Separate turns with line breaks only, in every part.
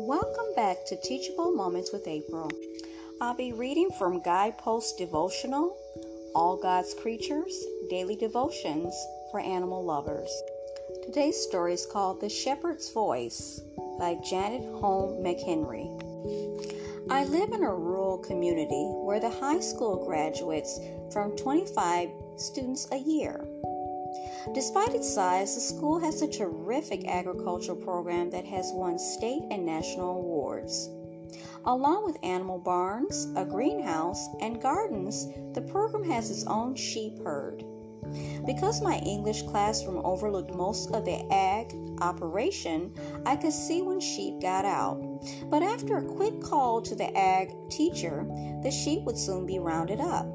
Welcome back to Teachable Moments with April. I'll be reading from Guidepost Devotional, All God's Creatures, Daily Devotions for Animal Lovers. Today's story is called The Shepherd's Voice by Janet Holm McHenry. I live in a rural community where the high school graduates from 25 students a year. Despite its size, the school has a terrific agricultural program that has won state and national awards. Along with animal barns, a greenhouse, and gardens, the program has its own sheep herd. Because my English classroom overlooked most of the ag operation, I could see when sheep got out. But after a quick call to the ag teacher, the sheep would soon be rounded up.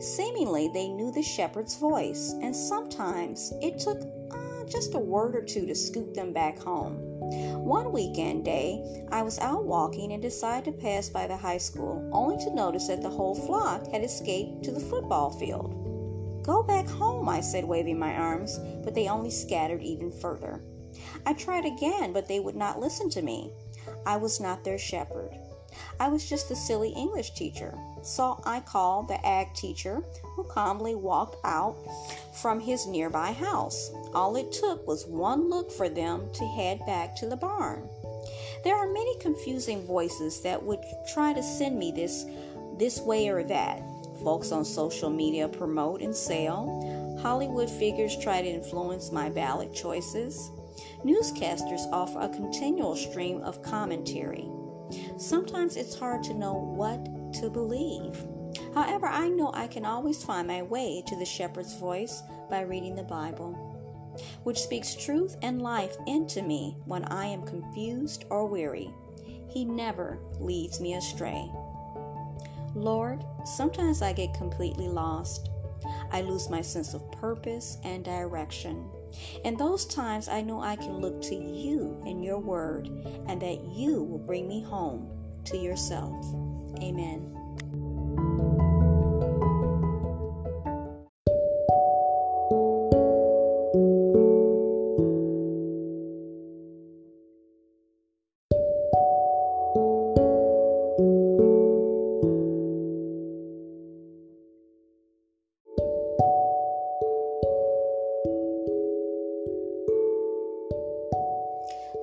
Seemingly, they knew the shepherd's voice, and sometimes it took uh, just a word or two to scoop them back home. One weekend day, I was out walking and decided to pass by the high school, only to notice that the whole flock had escaped to the football field. Go back home, I said, waving my arms, but they only scattered even further. I tried again, but they would not listen to me. I was not their shepherd. I was just a silly English teacher. So I called the ag teacher, who calmly walked out from his nearby house. All it took was one look for them to head back to the barn. There are many confusing voices that would try to send me this this way or that. Folks on social media promote and sell. Hollywood figures try to influence my ballot choices. Newscasters offer a continual stream of commentary. Sometimes it's hard to know what to believe. However, I know I can always find my way to the shepherd's voice by reading the Bible, which speaks truth and life into me when I am confused or weary. He never leads me astray. Lord, sometimes I get completely lost. I lose my sense of purpose and direction. In those times, I know I can look to you and your word, and that you will bring me home to yourself. Amen.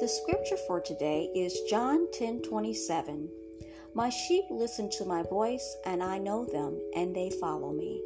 The scripture for today is John 10:27. My sheep listen to my voice, and I know them, and they follow me.